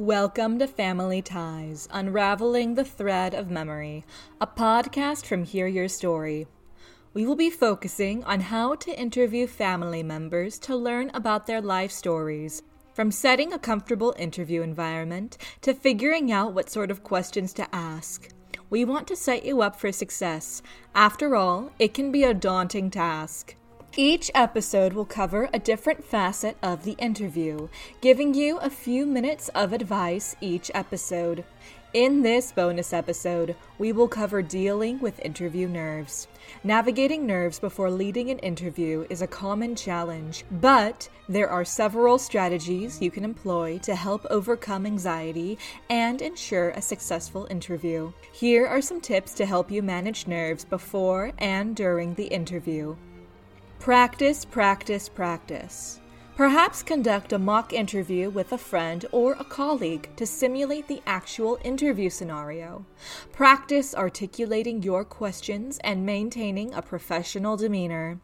Welcome to Family Ties Unraveling the Thread of Memory, a podcast from Hear Your Story. We will be focusing on how to interview family members to learn about their life stories, from setting a comfortable interview environment to figuring out what sort of questions to ask. We want to set you up for success. After all, it can be a daunting task. Each episode will cover a different facet of the interview, giving you a few minutes of advice each episode. In this bonus episode, we will cover dealing with interview nerves. Navigating nerves before leading an interview is a common challenge, but there are several strategies you can employ to help overcome anxiety and ensure a successful interview. Here are some tips to help you manage nerves before and during the interview. Practice, practice, practice. Perhaps conduct a mock interview with a friend or a colleague to simulate the actual interview scenario. Practice articulating your questions and maintaining a professional demeanor.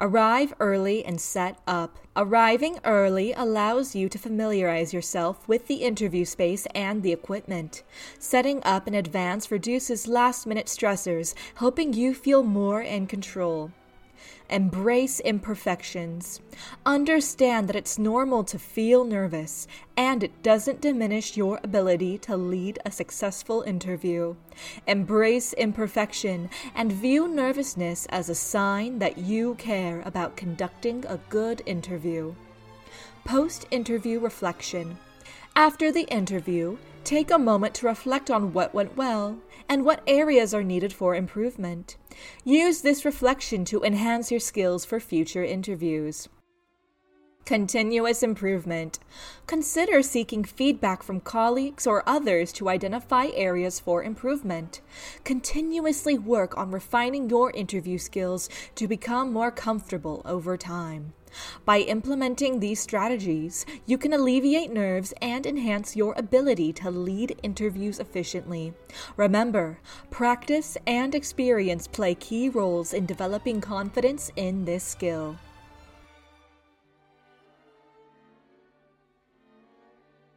Arrive early and set up. Arriving early allows you to familiarize yourself with the interview space and the equipment. Setting up in advance reduces last minute stressors, helping you feel more in control. Embrace imperfections. Understand that it's normal to feel nervous, and it doesn't diminish your ability to lead a successful interview. Embrace imperfection and view nervousness as a sign that you care about conducting a good interview. Post interview reflection. After the interview, take a moment to reflect on what went well and what areas are needed for improvement. Use this reflection to enhance your skills for future interviews. Continuous improvement. Consider seeking feedback from colleagues or others to identify areas for improvement. Continuously work on refining your interview skills to become more comfortable over time. By implementing these strategies, you can alleviate nerves and enhance your ability to lead interviews efficiently. Remember, practice and experience play key roles in developing confidence in this skill.